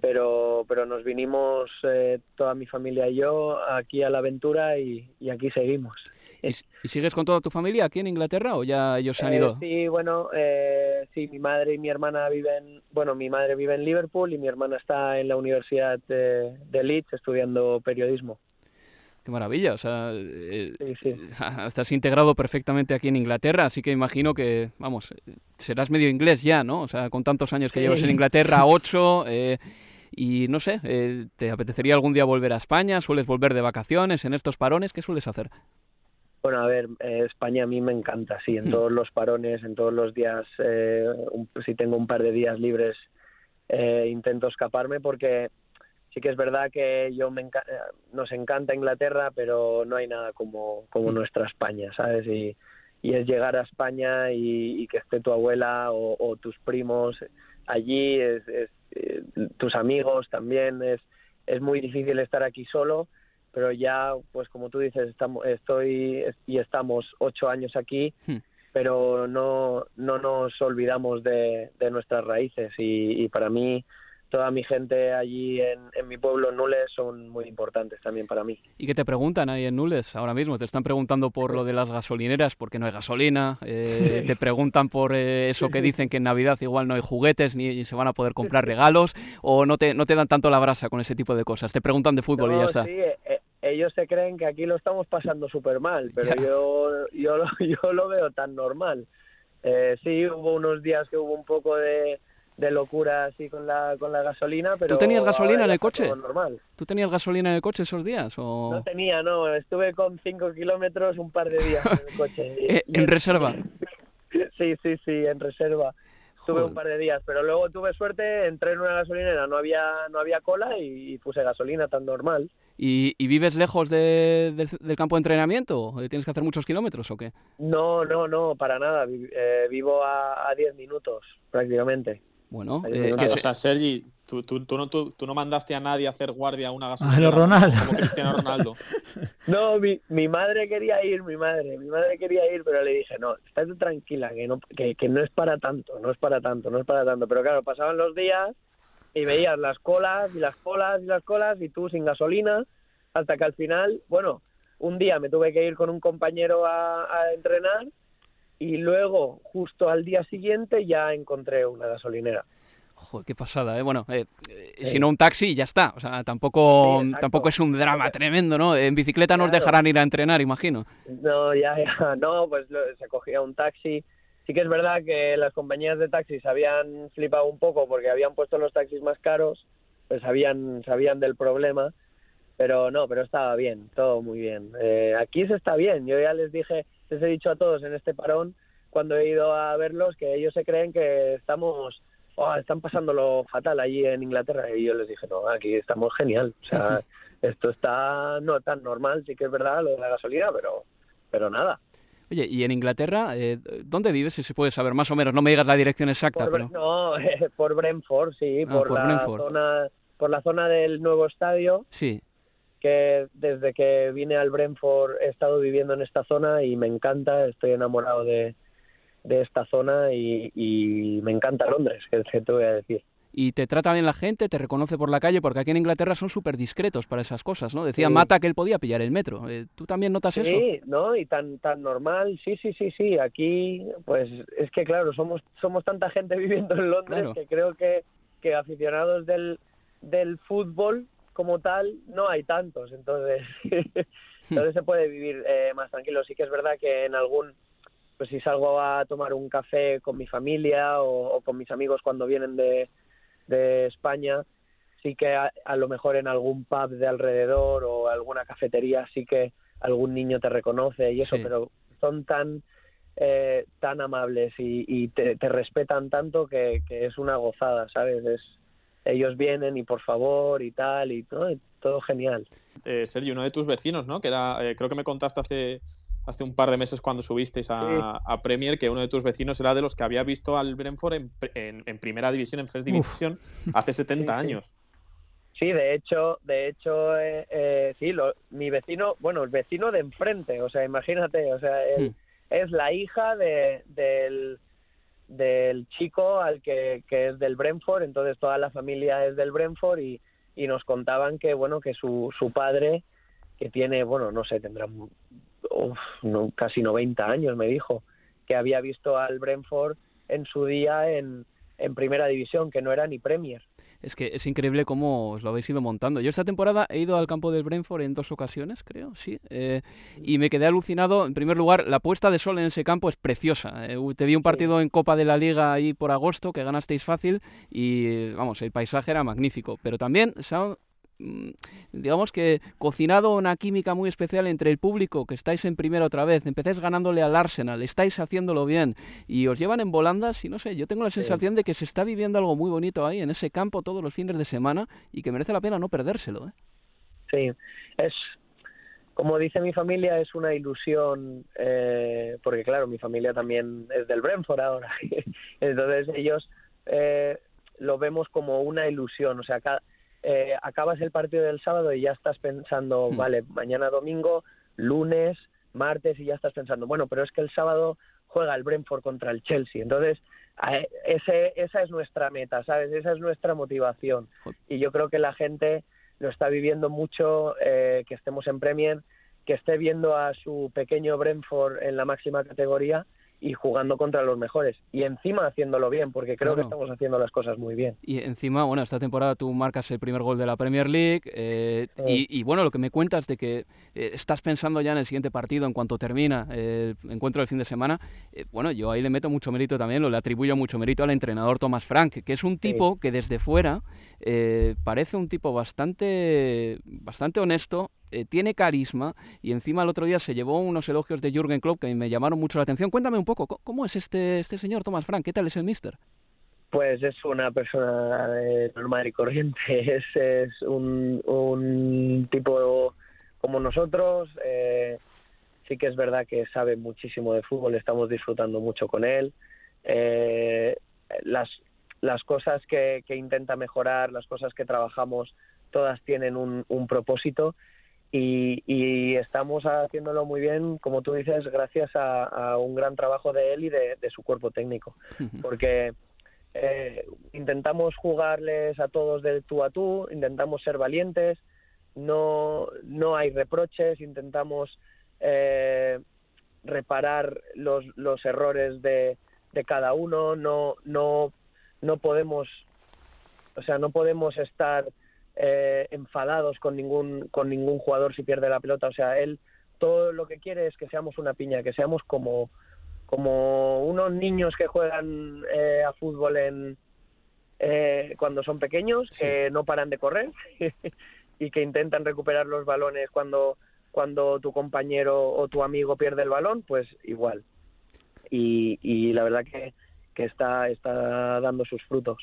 pero pero nos vinimos eh, toda mi familia y yo aquí a la aventura y, aquí seguimos ¿Y, sigues con toda tu familia aquí en Inglaterra o ya ellos se han Eh, ido? sí, bueno, eh, sí, mi madre y mi hermana viven, bueno, mi madre vive en Liverpool y mi hermana está en la Universidad de, de Leeds estudiando periodismo. Qué maravilla, o sea, eh, [laughs] estás integrado perfectamente aquí en Inglaterra, así que imagino que, vamos, eh, serás medio inglés ya, ¿no? O sea, con tantos años que Sí. llevas en Inglaterra, [laughs] ocho, eh, y no sé, eh, ¿te apetecería algún día volver a España? ¿Sueles volver de vacaciones en estos parones? ¿Qué sueles hacer? Bueno, a ver, eh, España a mí me encanta, sí, en Hmm. todos los parones, en todos los días, eh, un- si tengo un par de días libres, eh, intento escaparme porque sí que es verdad que yo me enca- eh, nos encanta Inglaterra, pero no hay nada como, como Hmm. nuestra España, ¿sabes? Y, y es llegar a España y, y que esté tu abuela o, o tus primos allí, es, es, eh, tus amigos también, es, es muy difícil estar aquí solo pero ya, pues como tú dices, estamos, estoy y estamos ocho años aquí, Hmm. pero no, no nos olvidamos de, de nuestras raíces y, y para mí toda mi gente allí en, en mi pueblo Nules son muy importantes también para mí. ¿Y qué te preguntan ahí en Nules ahora mismo? Te están preguntando por lo de las gasolineras, porque no hay gasolina. eh, te preguntan por eh, eso que dicen que en Navidad igual no hay juguetes ni se van a poder comprar regalos. ¿O no te, no te dan tanto la brasa con ese tipo de cosas? Te preguntan de fútbol y ya está. sí, eh, eh, ellos se creen que aquí lo estamos pasando súper mal, [laughs] pero Ya. yo, yo, lo, [laughs] yo lo veo tan normal. Eh, sí, hubo unos días que hubo un poco de, de locura así con la, con la gasolina, pero... ¿Tú tenías gasolina en el coche? normal. ¿Tú tenías gasolina en el coche esos días? O... No tenía, no, estuve con 5 kilómetros un par de días en el coche. [laughs] Eh, Y- en reserva. Sí, sí, sí, en reserva. Tuve un par de días, pero luego tuve suerte, entré en una gasolinera, no había no había cola y, y puse gasolina tan normal. ¿Y, y vives lejos de- del, del campo de entrenamiento? ¿O ¿Tienes que hacer muchos kilómetros o qué? No, no, no, para nada. Eh, vivo a, a 10 minutos prácticamente. Bueno, eh, O sea, Sergi, tú, tú, tú no, tú, tú no mandaste a nadie a hacer guardia a una A gasolina lo Ronaldo. como Cristiano Ronaldo. [laughs] No, mi, mi madre quería ir, mi madre, mi madre quería ir, pero le dije, no, estate tranquila, que no, que, que no es para tanto, no es para tanto, no es para tanto. Pero claro, pasaban los días y veías las colas y las colas y las colas y tú sin gasolina, hasta que al final, bueno, un día me tuve que ir con un compañero a, a entrenar y luego, justo al día siguiente, ya encontré una gasolinera. Joder, qué pasada, ¿eh? Bueno, eh, eh, Sí. si no un taxi, ya está. O sea, tampoco, Sí, exacto. tampoco es un drama tremendo, ¿no? En bicicleta nos Claro. dejarán ir a entrenar, imagino. No, ya, ya, [laughs] no, pues lo- se cogía un taxi. Sí que es verdad que las compañías de taxis habían flipado un poco porque habían puesto los taxis más caros, pues sabían, sabían del problema, pero no, pero estaba bien, todo muy bien. Eh, aquí se está bien, yo ya les dije, les he dicho a todos en este parón, cuando he ido a verlos, que ellos se creen que estamos, oh, están pasándolo fatal allí en Inglaterra, y yo les dije, no, aquí estamos genial, o sea, esto está no tan normal, sí que es verdad lo de la gasolina, pero, pero nada. Oye, y en Inglaterra, eh, ¿dónde vives? Si se puede saber, más o menos. No me digas la dirección exacta, Por, pero... No, [laughs] por Brentford, sí, Ah, por, por la Brentford. zona por la zona del nuevo estadio, Sí. Que desde que vine al Brentford he estado viviendo en esta zona y me encanta, estoy enamorado de, de esta zona y, y me encanta Londres, que, que te voy a decir. Y te trata bien la gente, te reconoce por la calle, porque aquí en Inglaterra son súper discretos para esas cosas, ¿no? Decía Sí. Mata que él podía pillar el metro. Eh, ¿Tú también notas eso? Sí, ¿no? Y tan tan normal, sí, sí, sí, sí. Aquí, pues es que claro, somos somos tanta gente [laughs] viviendo en Londres Claro. que creo que, que aficionados del, del fútbol como tal no hay tantos, entonces [laughs] entonces se puede vivir eh, más tranquilo. Sí que es verdad que en algún, pues si salgo a tomar un café con mi familia o, o con mis amigos cuando vienen de, de España, sí que a, a lo mejor en algún pub de alrededor o alguna cafetería sí que algún niño te reconoce y eso, Sí. pero son tan eh, tan amables y, y te, te respetan tanto que, que es una gozada, ¿sabes? Es, ellos vienen y por favor y tal y todo, genial. Eh, Sergio, uno de tus vecinos, ¿no? Que era, eh, creo que me contaste hace, hace un par de meses cuando subisteis a, Sí. a Premier que uno de tus vecinos era de los que había visto al Brentford en, en- en primera división, en First Uf. Division, hace [laughs] 70 Sí, sí. años. Sí, de hecho, de hecho, eh, eh, sí, lo- mi vecino, bueno, el vecino de enfrente, o sea, imagínate, o sea, él es la hija de, del, del chico al que, que es del Brentford, entonces toda la familia es del Brentford y, y nos contaban que, bueno, que su, su padre, que tiene, bueno, no sé, tendrá casi 90 años, me dijo, que había visto al Brentford en su día en, en primera división, que no era ni Premier. Es que es increíble cómo os lo habéis ido montando. Yo esta temporada he ido al campo del Brentford en dos ocasiones, creo, sí. Eh, y me quedé alucinado. En primer lugar, la puesta de sol en ese campo es preciosa. Eh, te vi un partido en Copa de la Liga ahí por agosto, que ganasteis fácil, y vamos, el paisaje era magnífico. Pero también Mm, digamos que cocinado una química muy especial entre el público, que estáis en primera otra vez, empezáis ganándole al Arsenal, estáis haciéndolo bien y os llevan en volandas y no sé, yo tengo la sensación de que se está viviendo algo muy bonito ahí en ese campo todos los fines de semana y que merece la pena no perdérselo. ¿eh? Sí, es como dice mi familia, es una ilusión, eh, porque claro, mi familia también es del Brentford ahora, [laughs] entonces ellos eh, lo vemos como una ilusión, o sea, cada eh, acabas el partido del sábado y ya estás pensando, hmm. vale, mañana domingo, lunes, martes y ya estás pensando, bueno, pero es que el sábado juega el Brentford contra el Chelsea. Entonces, ese, esa es nuestra meta, ¿sabes? Esa es nuestra motivación. Y yo creo que la gente lo está viviendo mucho, eh, que estemos en Premier, que esté viendo a su pequeño Brentford en la máxima categoría y jugando contra los mejores. Y encima haciéndolo bien porque creo que estamos haciendo las cosas muy bien. Y encima bueno esta temporada tú marcas el primer gol de la Premier League eh, y, bueno lo que me cuentas de que eh, estás pensando ya en el siguiente partido en cuanto termina el encuentro del fin de semana eh, bueno yo ahí le meto mucho mérito también lo le atribuyo mucho mérito al entrenador Thomas Frank que es un tipo que desde fuera parece un tipo bastante bastante honesto eh, tiene carisma y encima el otro día se llevó unos elogios de Jürgen Klopp que me llamaron mucho la atención. Cuéntame un poco, ¿cómo es este, este señor Thomas Frank? ¿Qué tal es el mister? Pues es una persona eh, normal y corriente, [laughs] es, un, un, tipo como nosotros, eh, sí que es verdad que sabe muchísimo de fútbol, estamos disfrutando mucho con él. las, las cosas que, que, intenta mejorar, las cosas que trabajamos, todas tienen un, un propósito y, estamos haciéndolo muy bien, como tú dices, gracias a, un gran trabajo de él y de, su cuerpo técnico, porque eh, intentamos jugarles a todos de tú a tú, intentamos ser valientes, no, no hay reproches, intentamos eh, reparar los, los errores de, de cada uno, no, no, no podemos, o sea, no podemos estar eh, enfadados con ningún, con ningún jugador si pierde la pelota. O sea, él todo lo que quiere es que seamos una piña, que seamos como, como unos niños que juegan eh, a fútbol en, eh, cuando son pequeños, que no paran de correr [laughs] y que intentan recuperar los balones cuando, cuando tu compañero o tu amigo pierde el balón, pues igual. Y, y la verdad que, que está, dando sus frutos.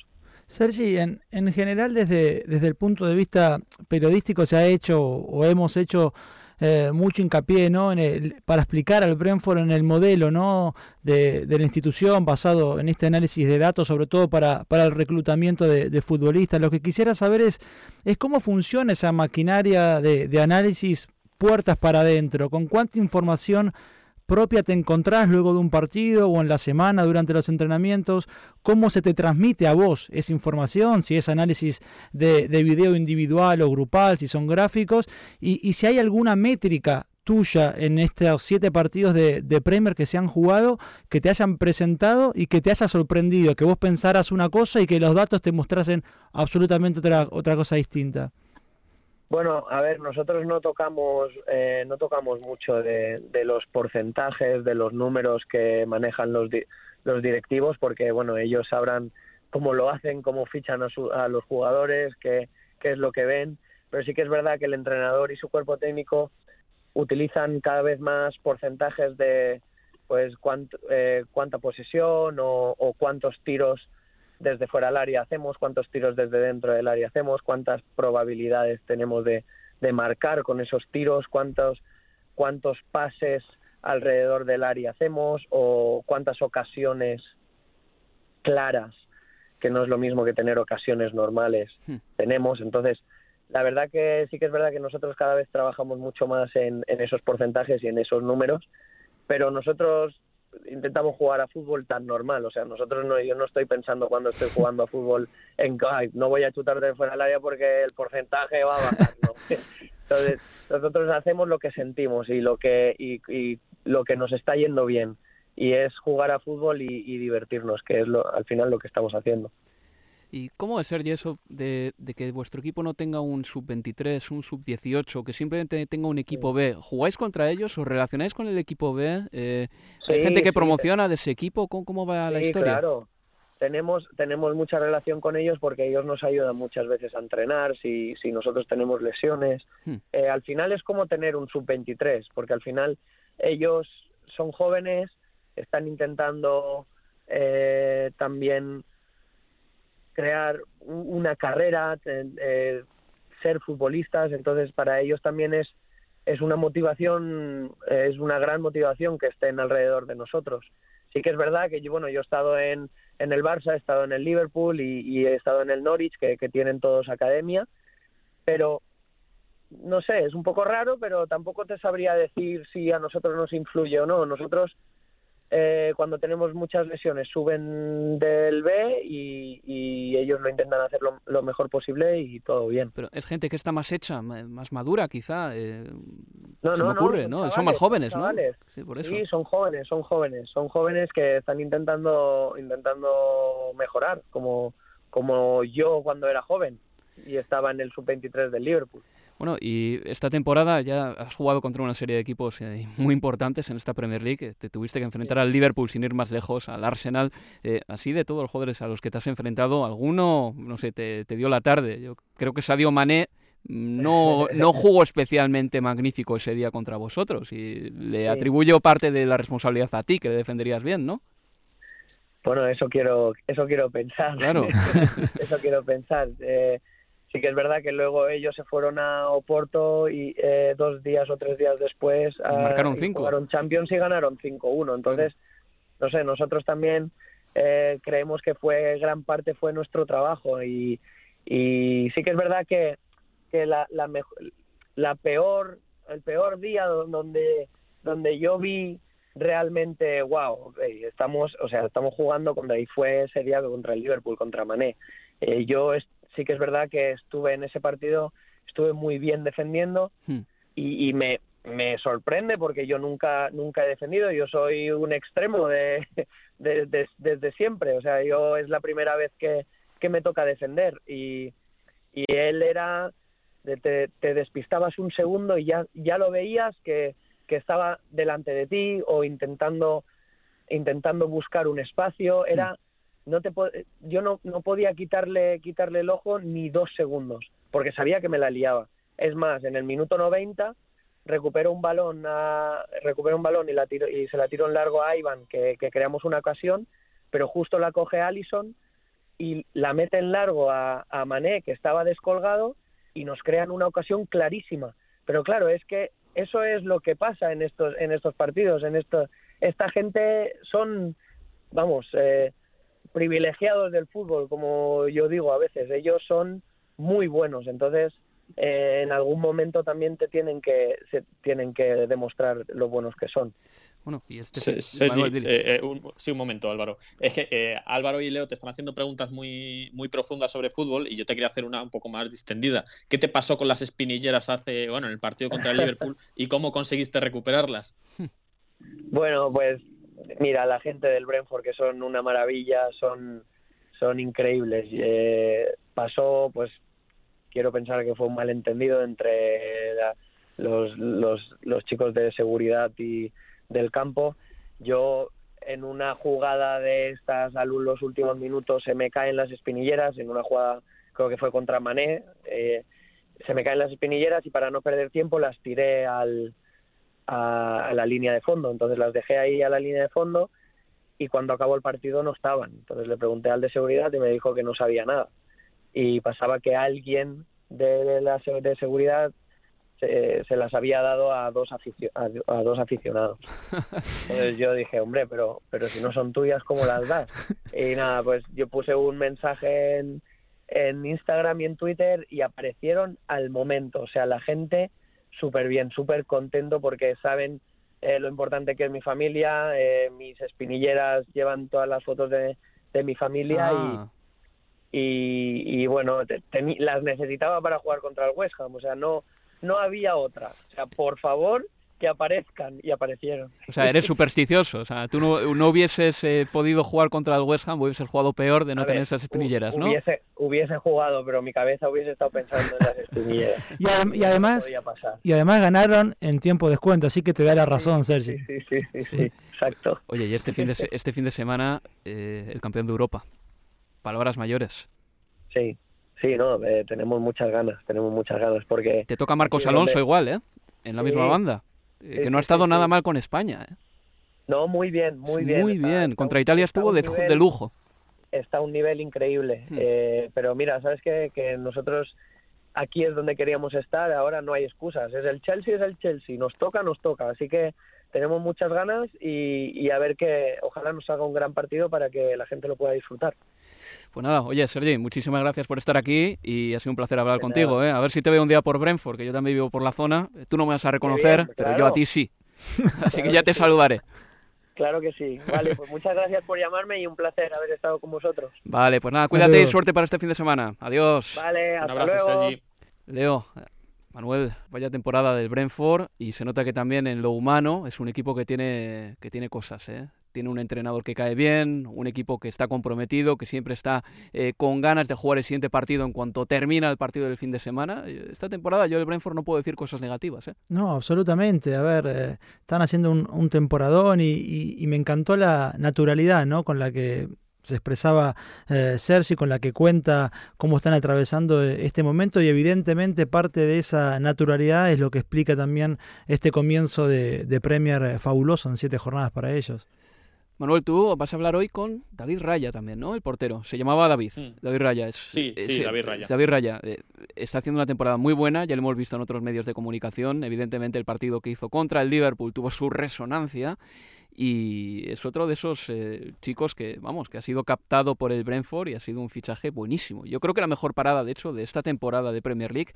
Sergi, en, en general desde, desde el punto de vista periodístico se ha hecho o hemos hecho eh, mucho hincapié ¿no? en para explicar al Brentford en el modelo ¿no? de, la institución basado en este análisis de datos, sobre todo para, para el reclutamiento de, de, futbolistas. Lo que quisiera saber es, es cómo funciona esa maquinaria de, de análisis puertas para adentro, con cuánta información propia te encontrás luego de un partido o en la semana durante los entrenamientos? ¿Cómo se te transmite a vos esa información? Si es análisis de, de video individual o grupal, si son gráficos, y, si hay alguna métrica tuya en estos siete partidos de, de, Premier que se han jugado, que te hayan presentado y que te haya sorprendido, que vos pensaras una cosa y que los datos te mostrasen absolutamente otra, otra cosa distinta. Bueno, a ver, nosotros no tocamos, eh, no tocamos mucho de, los porcentajes, de los números que manejan los, los directivos, porque bueno, ellos sabrán cómo lo hacen, cómo fichan a, los jugadores, qué, qué es lo que ven. Pero sí que es verdad que el entrenador y su cuerpo técnico utilizan cada vez más porcentajes de pues eh, cuánta posesión o, o cuántos tiros desde fuera del área hacemos, cuántos tiros desde dentro del área hacemos, cuántas probabilidades tenemos de, de marcar con esos tiros, cuántos, cuántos pases alrededor del área hacemos o cuántas ocasiones claras, que no es lo mismo que tener ocasiones normales, hmm. tenemos. Entonces, la verdad que sí que es verdad que nosotros cada vez trabajamos mucho más en, en esos porcentajes y en esos números, pero nosotros intentamos jugar a fútbol tan normal. O sea, nosotros no, yo no estoy pensando cuando estoy jugando a fútbol en no voy a chutar de fuera del área porque el porcentaje va a bajar. [laughs] Entonces, nosotros hacemos lo que sentimos y lo que, y, y lo que nos está yendo bien. Y es jugar a fútbol y, y divertirnos, que es lo, al final lo que estamos haciendo. ¿Y cómo es, Sergi, eso de, de, que vuestro equipo no tenga un sub-23, un sub-18, que simplemente tenga un equipo B? ¿Jugáis contra ellos? ¿Os relacionáis con el equipo B? Eh, Sí, ¿Hay gente que sí, promociona de ese equipo? ¿Cómo, cómo va la historia? claro. Tenemos, tenemos mucha relación con ellos porque ellos nos ayudan muchas veces a entrenar si, si nosotros tenemos lesiones. Hmm. Eh, al final es como tener un sub-23, porque al final ellos son jóvenes, están intentando eh, también crear una carrera, eh, ser futbolistas, entonces para ellos también es, es una motivación, eh, es una gran motivación que estén alrededor de nosotros. Sí que es verdad que yo, bueno, yo he estado en, en el Barça, he estado en el Liverpool y, y he estado en el Norwich, que, que tienen todos academia, pero no sé, es un poco raro, pero tampoco te sabría decir si a nosotros nos influye o no. Nosotros, eh, cuando tenemos muchas lesiones, suben del B y, y ellos lo intentan hacer lo, lo mejor posible y todo bien. Pero es gente que está más hecha, más madura, quizá. eh, No, se no, me no, ocurre, ¿no? chavales, Son más jóvenes, ¿no? chavales. Sí, por eso. Sí, son jóvenes, son jóvenes, son jóvenes que están intentando intentando mejorar, como como yo cuando era joven y estaba en el sub-23 del Liverpool. Bueno, y esta temporada ya has jugado contra una serie de equipos eh, muy importantes en esta Premier League. Te tuviste que enfrentar al Liverpool sin ir más lejos, al Arsenal. Eh, así de todos los jugadores a los que te has enfrentado, ¿alguno, no sé, te, te dio la tarde? Yo creo que Sadio Mané no, [laughs] no jugó especialmente magnífico ese día contra vosotros y le atribuyo parte de la responsabilidad a ti, que le defenderías bien, ¿no? Bueno, eso quiero eso quiero pensar. Claro. [laughs] eso quiero pensar. Eh, sí que es verdad que luego ellos se fueron a Oporto y eh, dos días o tres días después a- marcaron y cinco. jugaron Champions y ganaron 5-1. Entonces, no sé, nosotros también eh, creemos que fue gran parte fue nuestro trabajo y, y sí que es verdad que, que la, la, mejo- la peor el peor día do- donde donde yo vi realmente wow estamos o sea estamos jugando contra y fue ese día contra el Liverpool contra Mané Eh, yo es- sí que es verdad que estuve en ese partido estuve muy bien defendiendo Hmm. y, y me, me sorprende porque yo nunca nunca he defendido. Yo soy un extremo de, [laughs] de- de- desde siempre. O sea yo es la primera vez que, que me toca defender y, y él era de- te, te despistabas un segundo y ya ya lo veías que, que estaba delante de ti o intentando intentando buscar un espacio. Era no te yo no, no podía quitarle quitarle el ojo ni dos segundos porque sabía que me la liaba. Es más en el minuto 90 recupero un balón a, recupero un balón y la tiro y se la tiro en largo a Ivan que, que creamos una ocasión pero justo la coge Allison y la mete en largo a, a Mané que estaba descolgado y nos crean una ocasión clarísima. Pero claro es que eso es lo que pasa en estos en estos partidos en esto esta gente son vamos eh, privilegiados del fútbol como yo digo a veces ellos son muy buenos entonces eh, en algún momento también te tienen que se tienen que demostrar lo buenos que son Bueno, y este Se- fin- Sergi, Manuel, dile. eh, eh, un- sí, un momento, Álvaro. Es que eh, Álvaro y Leo te están haciendo preguntas muy, muy profundas sobre fútbol y yo te quería hacer una un poco más distendida. ¿Qué te pasó con las espinilleras hace, bueno, en el partido contra el [laughs] Liverpool y cómo conseguiste recuperarlas? Bueno, pues mira, la gente del Brentford que son una maravilla, son, son increíbles. Eh, pasó, pues quiero pensar que fue un malentendido entre los, los, los chicos de seguridad y del campo. Yo en una jugada de estas a los últimos minutos se me caen las espinilleras, en una jugada creo que fue contra Mané, eh, se me caen las espinilleras y para no perder tiempo las tiré al, a, a la línea de fondo. Entonces las dejé ahí a la línea de fondo y cuando acabó el partido no estaban. Entonces le pregunté al de seguridad y me dijo que no sabía nada. Y pasaba que alguien de la de seguridad se, se las había dado a dos, aficio- a, a dos aficionados. Entonces yo dije, hombre, pero, pero si no son tuyas, ¿cómo las das? Y nada, pues yo puse un mensaje en, en Instagram y en Twitter y aparecieron al momento. O sea, la gente súper bien, súper contento porque saben eh, lo importante que es mi familia, eh, mis espinilleras llevan todas las fotos de, de mi familia Ah. y, y, y, bueno, te- las necesitaba para jugar contra el West Ham, o sea, no, no había otra. O sea, por favor, que aparezcan y aparecieron. O sea, eres [laughs] supersticioso. O sea, tú no, no hubieses eh, podido jugar contra el West Ham, hubieses jugado peor de no tener esas espinilleras, ¿no? Hubiese, hubiese jugado, pero mi cabeza hubiese estado pensando en las espinilleras. [laughs] y, además, y además ganaron en tiempo de descuento, así que te da la razón, Sergi. Sí, sí, sí, sí, exacto. Oye, y este fin de, este fin de semana, eh, el campeón de Europa. Palabras mayores. Sí, sí, no, eh, tenemos muchas ganas, tenemos muchas ganas, porque... Te toca Marcos Alonso igual, ¿eh? En la misma banda. Eh, que no ha estado nada mal con España. ¿eh? No, muy bien, muy bien. Muy bien, contra Italia estuvo de, de, lujo. Está a un nivel increíble. Hmm. Eh, pero mira, ¿sabes qué? Que nosotros aquí es donde queríamos estar, ahora no hay excusas. Es el Chelsea, es el Chelsea. Nos toca, nos toca. Así que tenemos muchas ganas y, y a ver que ojalá nos haga un gran partido para que la gente lo pueda disfrutar. Pues nada, oye, Sergi, muchísimas gracias por estar aquí y ha sido un placer hablar contigo. ¿eh? A ver si te veo un día por Brentford, que yo también vivo por la zona. Tú no me vas a reconocer, pero yo a ti sí. [laughs] Así que ya te saludaré. Claro que sí. Vale, pues muchas gracias por llamarme y un placer haber estado con vosotros. Vale, pues nada, cuídate y suerte para este fin de semana. Adiós. Vale, hasta un abrazo, luego. Sergi. Leo, Manuel, vaya temporada del Brentford y se nota que también en lo humano es un equipo que tiene, que tiene cosas, ¿eh? Tiene un entrenador que cae bien, un equipo que está comprometido, que siempre está eh, con ganas de jugar el siguiente partido en cuanto termina el partido del fin de semana. Esta temporada yo del Brentford no puedo decir cosas negativas. ¿eh? No, absolutamente. A ver, eh, están haciendo un, temporadón y, me encantó la naturalidad ¿no? con la que se expresaba eh, Cersei, con la que cuenta cómo están atravesando este momento y evidentemente parte de esa naturalidad es lo que explica también este comienzo de Premier fabuloso en siete jornadas para ellos. Manuel, tú vas a hablar hoy con David Raya también, ¿no? El portero. Se llamaba David. Mm. David Raya. Es, sí, sí, David Raya. David Raya. Eh, está haciendo una temporada muy buena, ya lo hemos visto en otros medios de comunicación. Evidentemente el partido que hizo contra el Liverpool tuvo su resonancia y es otro de esos eh, chicos que, vamos, que ha sido captado por el Brentford y ha sido un fichaje buenísimo. Yo creo que la mejor parada, de hecho, de esta temporada de Premier League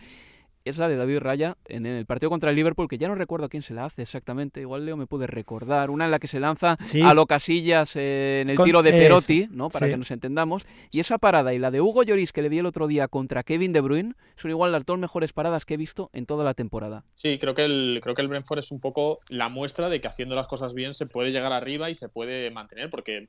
es la de David Raya en el partido contra el Liverpool, que ya no recuerdo a quién se la hace exactamente, igual Leo me puede recordar, una en la que se lanza a lo Casillas eh, en el tiro de Perotti, ¿no? para que nos entendamos, y esa parada y la de Hugo Lloris que le vi el otro día contra Kevin De Bruyne son igual las dos mejores paradas que he visto en toda la temporada. Sí, creo que el, creo que el Brentford es un poco la muestra de que haciendo las cosas bien se puede llegar arriba y se puede mantener, porque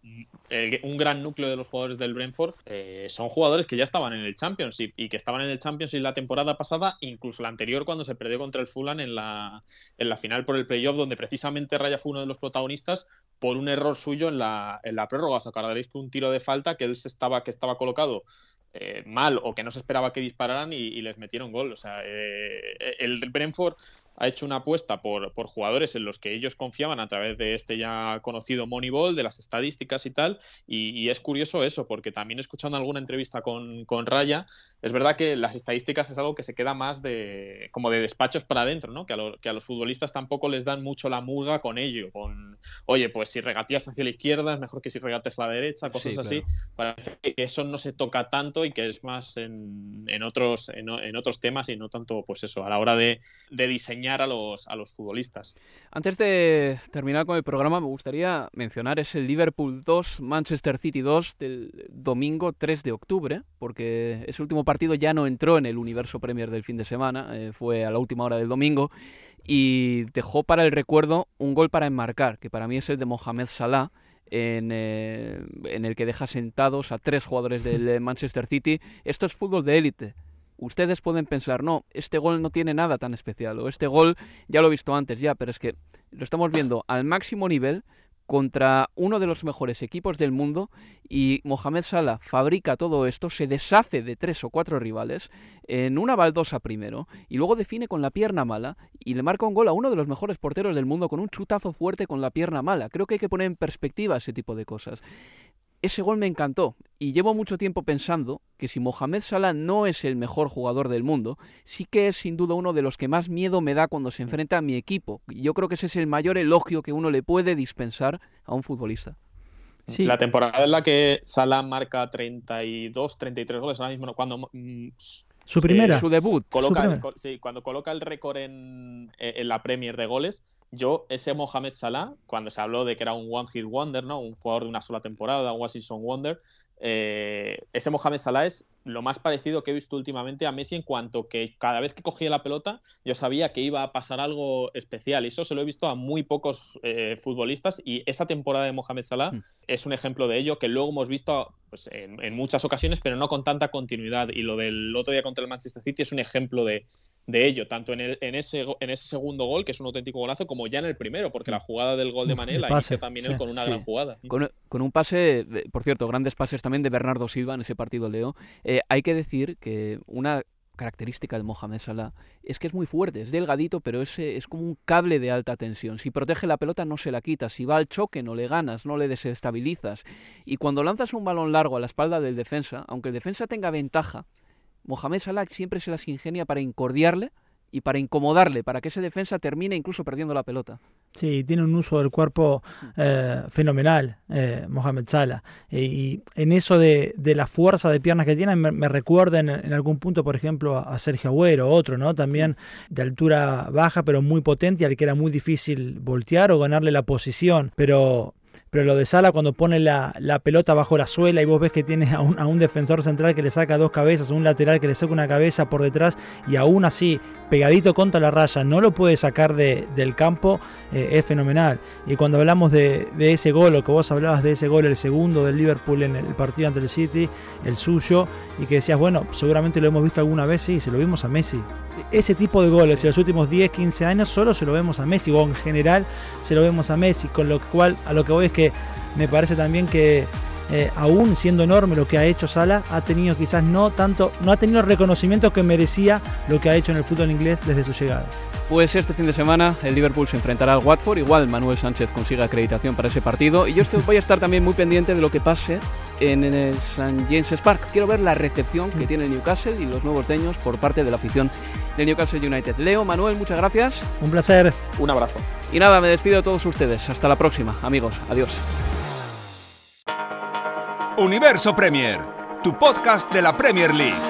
un gran núcleo de los jugadores del Brentford eh, son jugadores que ya estaban en el Championship y que estaban en el Championship la temporada pasada, incluso la anterior cuando se perdió contra el Fulham en la, en la final por el playoff, donde precisamente Raya fue uno de los protagonistas por un error suyo en la, en la prórroga. Os acordaréis que un tiro de falta que él estaba, que estaba colocado eh, mal o que no se esperaba que dispararan y, les metieron gol. O sea, eh, el Brentford ha hecho una apuesta por, por, jugadores en los que ellos confiaban a través de este ya conocido Moneyball, de las estadísticas y tal. Y, es curioso eso, porque también escuchando alguna entrevista con, con, Raya, es verdad que las estadísticas es algo que se queda más de como de despachos para adentro, ¿no? Que a, que a los futbolistas tampoco les dan mucho la muga con ello. Con, oye, pues si regateas hacia la izquierda es mejor que si regates a la derecha, cosas así. Parece que eso no se toca tanto y que es más en, en otros, en, en, otros temas y no tanto, pues eso, a la hora de, de diseñar a los, futbolistas. Antes de terminar con el programa, me gustaría mencionar ese Liverpool 2, Manchester City 2 del domingo 3 de octubre, porque ese último partido ya no entró en el universo Premier del fin de semana, eh, fue a la última hora del domingo, y dejó para el recuerdo un gol para enmarcar, que para mí es el de Mohamed Salah, en, eh, en, el que deja sentados a tres jugadores del Manchester City. Esto es fútbol de élite ustedes pueden pensar, no, este gol no tiene nada tan especial, o este gol ya lo he visto antes ya, pero es que lo estamos viendo al máximo nivel contra uno de los mejores equipos del mundo y Mohamed Salah fabrica todo esto, se deshace de tres o cuatro rivales en una baldosa primero y luego define con la pierna mala y le marca un gol a uno de los mejores porteros del mundo con un chutazo fuerte con la pierna mala. Creo que hay que poner en perspectiva ese tipo de cosas ese gol me encantó. Y llevo mucho tiempo pensando que si Mohamed Salah no es el mejor jugador del mundo, sí que es sin duda uno de los que más miedo me da cuando se enfrenta a mi equipo. Yo creo que ese es el mayor elogio que uno le puede dispensar a un futbolista. La temporada en la que Salah marca 32, 33 goles ahora mismo, cuando mm, su primera, su debut, coloca, sí, cuando coloca el récord en, en la Premier de goles, yo, ese Mohamed Salah, cuando se habló de que era un One Hit Wonder, ¿no? Un jugador de una sola temporada, un Season Wonder, eh, ese Mohamed Salah es lo más parecido que he visto últimamente a Messi en cuanto que cada vez que cogía la pelota yo sabía que iba a pasar algo especial y eso se lo he visto a muy pocos eh, futbolistas y esa temporada de Mohamed Salah mm. es un ejemplo de ello que luego hemos visto pues, en, muchas ocasiones pero no con tanta continuidad y lo del otro día contra el Manchester City es un ejemplo de, de ello, tanto en, el, en, ese, en ese segundo gol, que es un auténtico golazo, como ya en el primero, porque la jugada del gol de Manela inicia también él con una gran jugada. Con, un pase, por cierto, grandes pases también de Bernardo Silva en ese partido, Leo. Eh, hay que decir que una característica de Mohamed Salah es que es muy fuerte, es delgadito, pero es, es como un cable de alta tensión. Si protege la pelota no se la quita, si va al choque no le ganas, no le desestabilizas. Y cuando lanzas un balón largo a la espalda del defensa, aunque el defensa tenga ventaja, Mohamed Salah siempre se las ingenia para incordiarle y para incomodarle, para que ese defensa termine incluso perdiendo la pelota. Sí, tiene un uso del cuerpo eh, fenomenal, eh, Mohamed Salah. y en eso de, la fuerza de piernas que tiene, me, recuerda en, algún punto, por ejemplo, a, Sergio Agüero, otro, ¿no? También de altura baja, pero muy potente, al que era muy difícil voltear o ganarle la posición. Pero pero lo de Sala cuando pone la, pelota bajo la suela y vos ves que tiene a un, defensor central que le saca dos cabezas, un lateral que le saca una cabeza por detrás y aún así pegadito contra la raya no lo puede sacar del campo, eh, es fenomenal. Y cuando hablamos de, ese gol, o que vos hablabas de ese gol, el segundo del Liverpool en el partido ante el City, el suyo, y que decías, bueno, seguramente lo hemos visto alguna vez, sí, se lo vimos a Messi. Ese tipo de goles en los últimos 10, 15 años solo se lo vemos a Messi, o en general se lo vemos a Messi, con lo cual a lo que voy es que me parece también que eh, aún siendo enorme lo que ha hecho Sala, ha tenido quizás no tanto, no ha tenido el reconocimiento que merecía lo que ha hecho en el fútbol inglés desde su llegada. Pues este fin de semana el Liverpool se enfrentará al Watford. Igual Manuel Sánchez consiga acreditación para ese partido. Y yo voy a estar también muy pendiente de lo que pase en el St. James's Park. Quiero ver la recepción que tiene el Newcastle y los nuevos teños por parte de la afición del Newcastle United. Leo, Manuel, muchas gracias. Un placer. Un abrazo. Y nada, me despido de todos ustedes. Hasta la próxima, amigos. Adiós. Universo Premier, tu podcast de la Premier League.